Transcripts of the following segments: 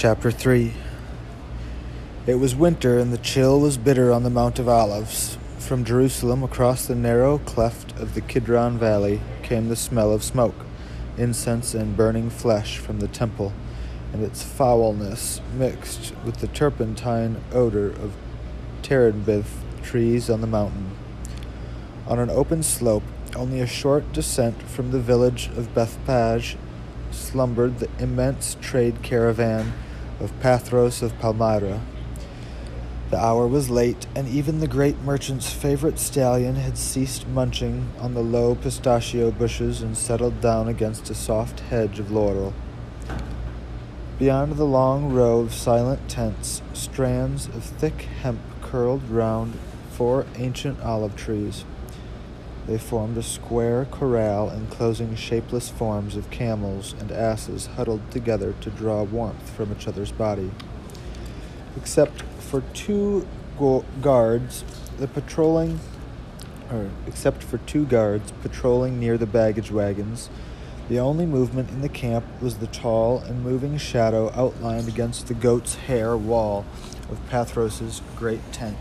Chapter 3 It was winter, and the chill was bitter on the Mount of Olives. From Jerusalem, across the narrow cleft of the Kidron Valley, came the smell of smoke, incense, and burning flesh from the temple, and its foulness mixed with the turpentine odor of terebinth trees on the mountain. On an open slope, only a short descent from the village of Bethphage, slumbered the immense trade caravan of Pathros of Palmyra. The hour was late, and even the great merchant's favorite stallion had ceased munching on the low pistachio bushes and settled down against a soft hedge of laurel. Beyond the long row of silent tents, strands of thick hemp curled round four ancient olive trees. They formed a square corral enclosing shapeless forms of camels and asses huddled together to draw warmth from each other's body. Except for two go- guards, the patrolling, or except for two guards patrolling near the baggage wagons, the only movement in the camp was the tall and moving shadow outlined against the goat's hair wall of Pathros's great tent.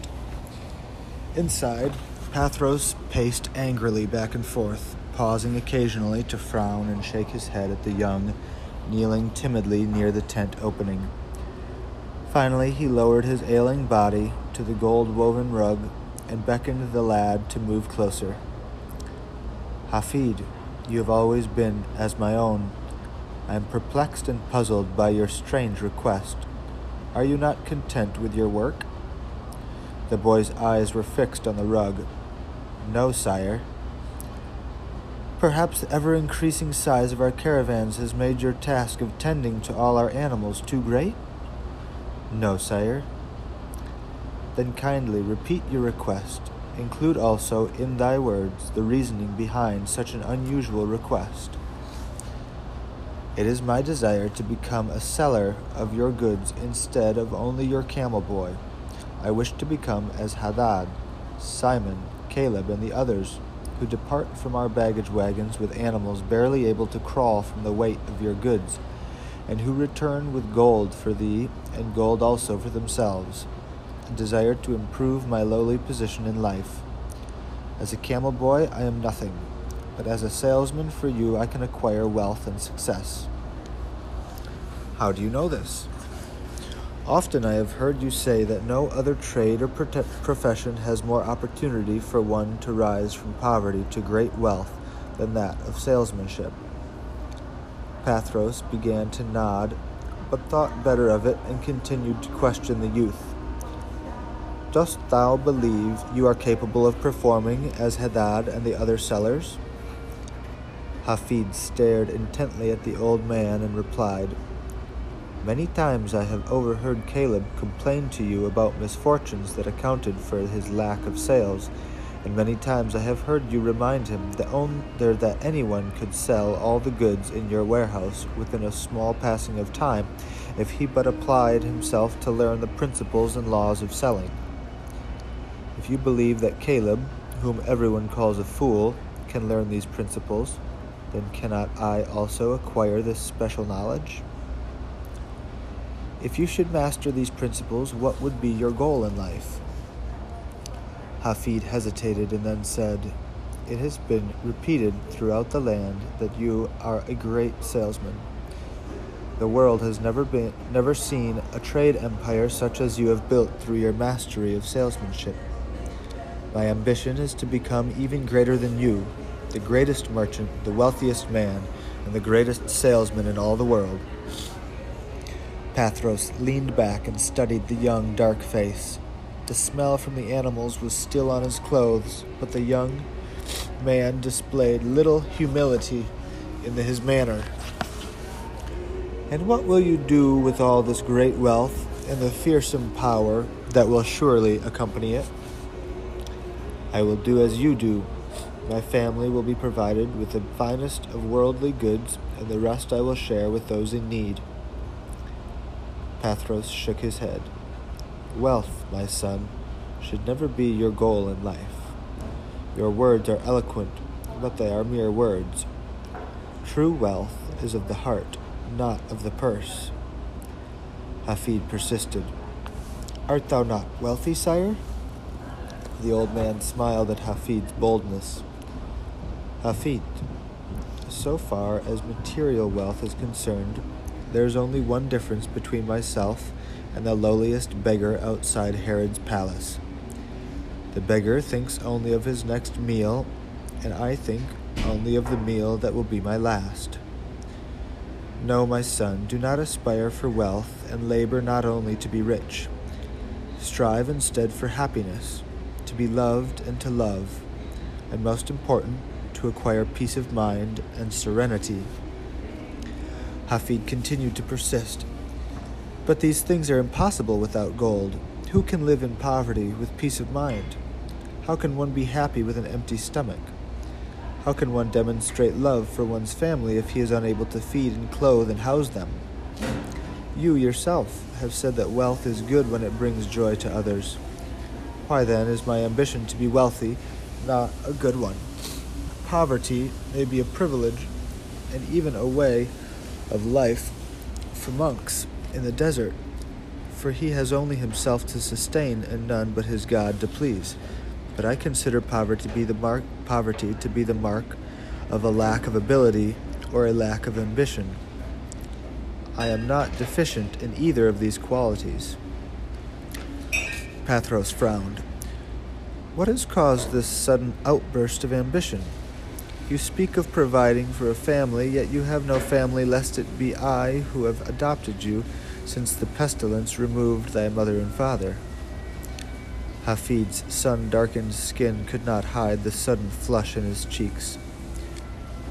Inside, Pathros paced angrily back and forth, pausing occasionally to frown and shake his head at the young, kneeling timidly near the tent opening. Finally, he lowered his ailing body to the gold woven rug and beckoned the lad to move closer. Hafid, you have always been as my own. I am perplexed and puzzled by your strange request. Are you not content with your work? The boy's eyes were fixed on the rug. No, sire. Perhaps the ever increasing size of our caravans has made your task of tending to all our animals too great? No, sire. Then kindly repeat your request. Include also in thy words the reasoning behind such an unusual request. It is my desire to become a seller of your goods instead of only your camel boy. I wish to become as Hadad, Simon, Caleb, and the others who depart from our baggage wagons with animals barely able to crawl from the weight of your goods, and who return with gold for thee and gold also for themselves, and desire to improve my lowly position in life. As a camel boy, I am nothing, but as a salesman for you, I can acquire wealth and success. How do you know this? Often I have heard you say that no other trade or prote- profession has more opportunity for one to rise from poverty to great wealth than that of salesmanship. Pathros began to nod, but thought better of it and continued to question the youth. Dost thou believe you are capable of performing as Hadad and the other sellers? Hafid stared intently at the old man and replied, Many times I have overheard Caleb complain to you about misfortunes that accounted for his lack of sales, and many times I have heard you remind him that, on, that anyone could sell all the goods in your warehouse within a small passing of time if he but applied himself to learn the principles and laws of selling. If you believe that Caleb, whom everyone calls a fool, can learn these principles, then cannot I also acquire this special knowledge? If you should master these principles, what would be your goal in life? Hafid hesitated and then said, It has been repeated throughout the land that you are a great salesman. The world has never been never seen a trade empire such as you have built through your mastery of salesmanship. My ambition is to become even greater than you, the greatest merchant, the wealthiest man, and the greatest salesman in all the world. Pathros leaned back and studied the young, dark face. The smell from the animals was still on his clothes, but the young man displayed little humility in his manner. And what will you do with all this great wealth and the fearsome power that will surely accompany it? I will do as you do. My family will be provided with the finest of worldly goods, and the rest I will share with those in need. Pathros shook his head. Wealth, my son, should never be your goal in life. Your words are eloquent, but they are mere words. True wealth is of the heart, not of the purse. Hafid persisted. Art thou not wealthy, sire? The old man smiled at Hafid's boldness. Hafid, so far as material wealth is concerned, there is only one difference between myself and the lowliest beggar outside Herod's palace. The beggar thinks only of his next meal, and I think only of the meal that will be my last. No, my son, do not aspire for wealth, and labor not only to be rich. Strive instead for happiness, to be loved and to love, and most important, to acquire peace of mind and serenity. Hafid continued to persist. But these things are impossible without gold. Who can live in poverty with peace of mind? How can one be happy with an empty stomach? How can one demonstrate love for one's family if he is unable to feed and clothe and house them? You yourself have said that wealth is good when it brings joy to others. Why then is my ambition to be wealthy not a good one? Poverty may be a privilege and even a way of life for monks in the desert, for he has only himself to sustain and none but his God to please. But I consider poverty to be the mark poverty to be the mark of a lack of ability or a lack of ambition. I am not deficient in either of these qualities. Pathros frowned. What has caused this sudden outburst of ambition? You speak of providing for a family, yet you have no family, lest it be I who have adopted you, since the pestilence removed thy mother and father. Hafid's sun darkened skin could not hide the sudden flush in his cheeks.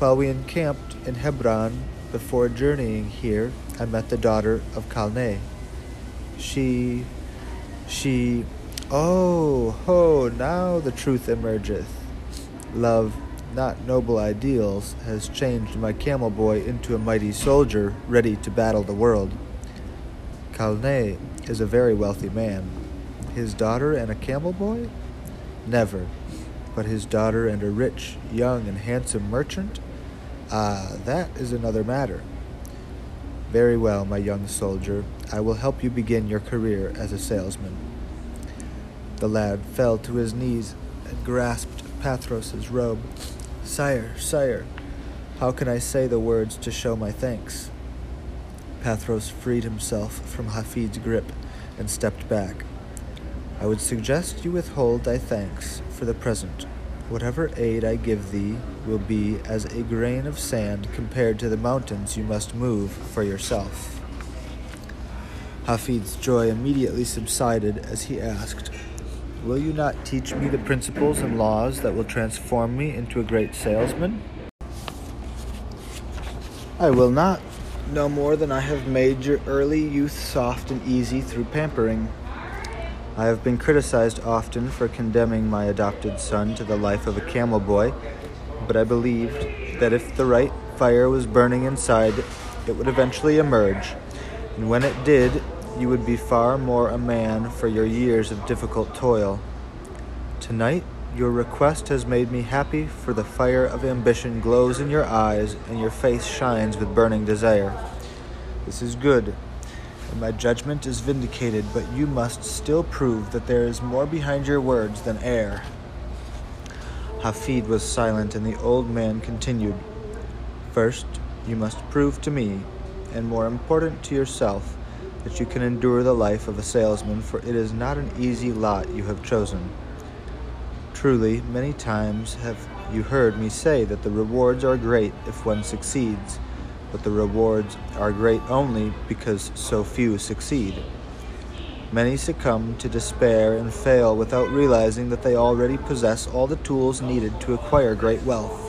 While we encamped in Hebron before journeying here, I met the daughter of Calneh. She. she. Oh, ho, now the truth emergeth. Love, not noble ideals, has changed my camel boy into a mighty soldier ready to battle the world. Calneh is a very wealthy man. His daughter and a camel boy? Never. But his daughter and a rich, young, and handsome merchant? Ah, that is another matter. Very well, my young soldier. I will help you begin your career as a salesman. The lad fell to his knees and grasped Pathros's robe. Sire, sire, how can I say the words to show my thanks? Pathros freed himself from Hafid's grip and stepped back. I would suggest you withhold thy thanks for the present. Whatever aid I give thee will be as a grain of sand compared to the mountains you must move for yourself. Hafid's joy immediately subsided as he asked, Will you not teach me the principles and laws that will transform me into a great salesman? I will not, no more than I have made your early youth soft and easy through pampering. I have been criticized often for condemning my adopted son to the life of a camel boy, but I believed that if the right fire was burning inside, it would eventually emerge, and when it did, you would be far more a man for your years of difficult toil. Tonight, your request has made me happy, for the fire of ambition glows in your eyes, and your face shines with burning desire. This is good, and my judgment is vindicated, but you must still prove that there is more behind your words than air. Hafid was silent, and the old man continued First, you must prove to me, and more important to yourself, that you can endure the life of a salesman, for it is not an easy lot you have chosen. Truly, many times have you heard me say that the rewards are great if one succeeds, but the rewards are great only because so few succeed. Many succumb to despair and fail without realizing that they already possess all the tools needed to acquire great wealth.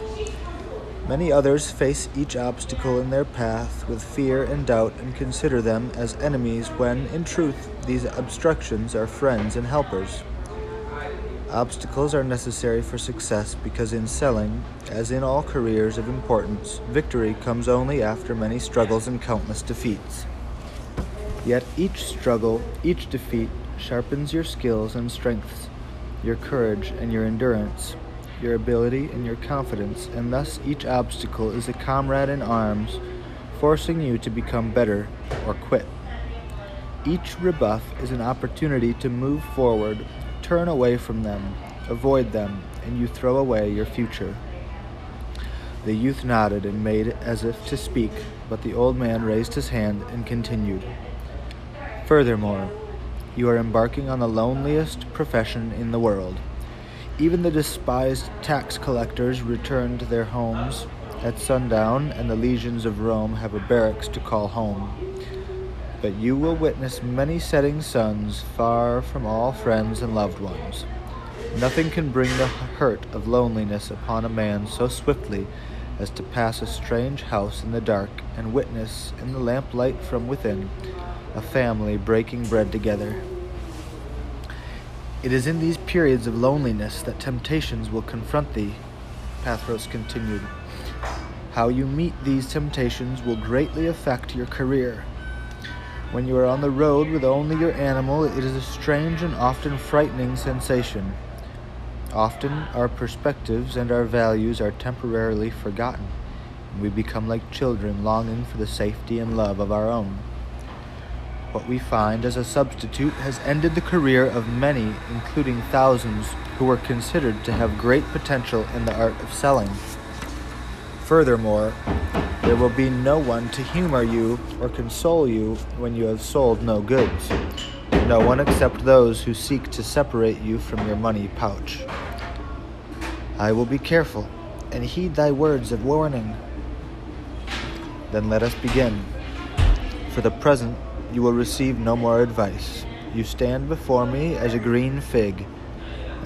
Many others face each obstacle in their path with fear and doubt and consider them as enemies when, in truth, these obstructions are friends and helpers. Obstacles are necessary for success because in selling, as in all careers of importance, victory comes only after many struggles and countless defeats. Yet each struggle, each defeat, sharpens your skills and strengths, your courage and your endurance, your ability and your confidence, and thus each obstacle is a comrade in arms, forcing you to become better or quit. Each rebuff is an opportunity to move forward, turn away from them, avoid them, and you throw away your future. The youth nodded and made as if to speak, but the old man raised his hand and continued. Furthermore, you are embarking on the loneliest profession in the world. Even the despised tax collectors return to their homes at sundown, and the legions of Rome have a barracks to call home. But you will witness many setting suns far from all friends and loved ones. Nothing can bring the hurt of loneliness upon a man so swiftly as to pass a strange house in the dark and witness in the lamplight from within a family breaking bread together. It is in these periods of loneliness that temptations will confront thee, Pathros continued. How you meet these temptations will greatly affect your career. When you are on the road with only your animal, it is a strange and often frightening sensation. Often our perspectives and our values are temporarily forgotten, and we become like children longing for the safety and love of our own. What we find as a substitute has ended the career of many, including thousands who were considered to have great potential in the art of selling. Furthermore, there will be no one to humor you or console you when you have sold no goods no one except those who seek to separate you from your money pouch. I will be careful and heed thy words of warning. Then let us begin. For the present, you will receive no more advice. You stand before me as a green fig.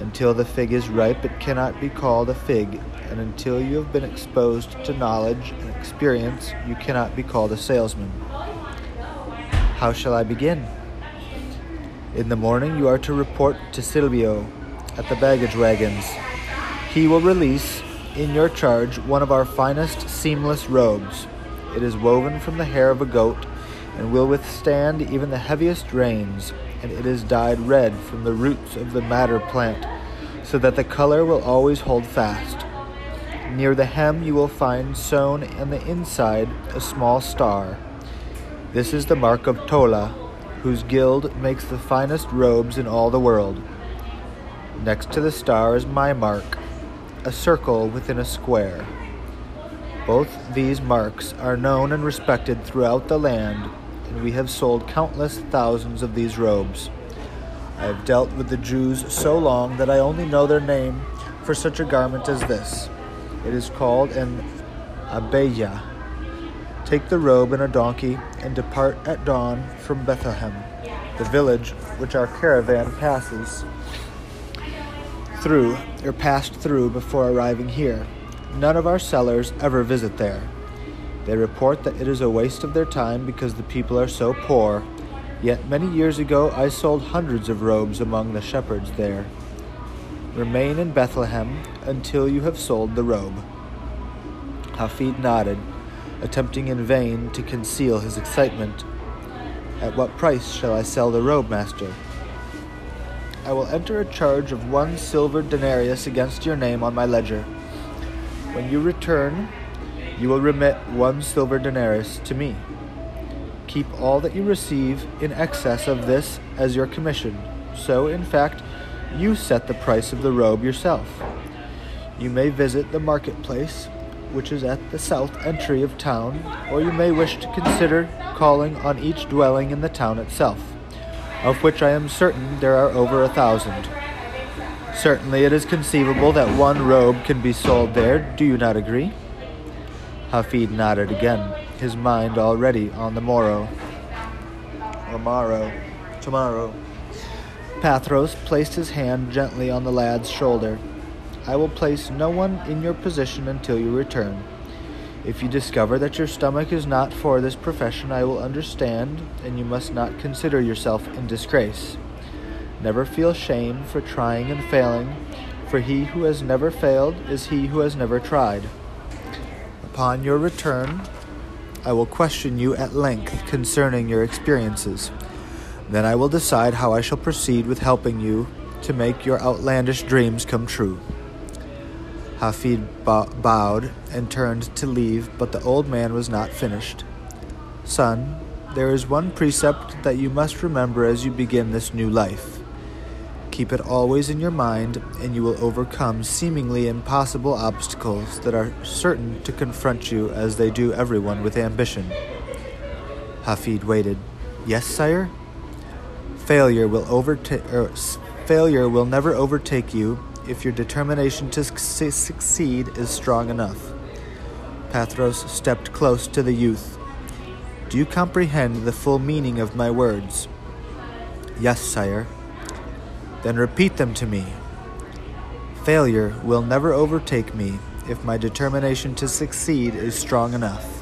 Until the fig is ripe, it cannot be called a fig, and until you have been exposed to knowledge and experience, you cannot be called a salesman. How shall I begin? In the morning, you are to report to Silvio at the baggage wagons. He will release, in your charge, one of our finest seamless robes. It is woven from the hair of a goat and will withstand even the heaviest rains, and it is dyed red from the roots of the madder plant, so that the color will always hold fast. Near the hem, you will find sewn on the inside a small star. This is the mark of Tola whose guild makes the finest robes in all the world. Next to the star is my mark, a circle within a square. Both these marks are known and respected throughout the land, and we have sold countless thousands of these robes. I have dealt with the Jews so long that I only know their name for such a garment as this. It is called an abeya Take the robe and a donkey, and depart at dawn from Bethlehem, the village which our caravan passes through, or passed through before arriving here. None of our sellers ever visit there. They report that it is a waste of their time because the people are so poor. Yet many years ago I sold hundreds of robes among the shepherds there. Remain in Bethlehem until you have sold the robe. Hafid nodded attempting in vain to conceal his excitement. At what price shall I sell the robe, master? I will enter a charge of one silver denarius against your name on my ledger. When you return, you will remit one silver denarius to me. Keep all that you receive in excess of this as your commission. So, in fact, you set the price of the robe yourself. You may visit the marketplace which is at the south entry of town, or you may wish to consider calling on each dwelling in the town itself, of which I am certain there are over a thousand. Certainly it is conceivable that one robe can be sold there, do you not agree? Hafid nodded again, his mind already on the morrow. Or morrow. Tomorrow. Pathros placed his hand gently on the lad's shoulder I will place no one in your position until you return. If you discover that your stomach is not for this profession, I will understand, and you must not consider yourself in disgrace. Never feel shame for trying and failing, for he who has never failed is he who has never tried. Upon your return, I will question you at length concerning your experiences. Then I will decide how I shall proceed with helping you to make your outlandish dreams come true. Hafid bowed and turned to leave, but the old man was not finished. Son, there is one precept that you must remember as you begin this new life. Keep it always in your mind, and you will overcome seemingly impossible obstacles that are certain to confront you as they do everyone with ambition. Hafid waited. Yes, sire? Failure will overtake er, failure will never overtake you if your determination to succeed is strong enough. Pathros stepped close to the youth. Do you comprehend the full meaning of my words? Yes, sire. Then repeat them to me. Failure will never overtake me if my determination to succeed is strong enough.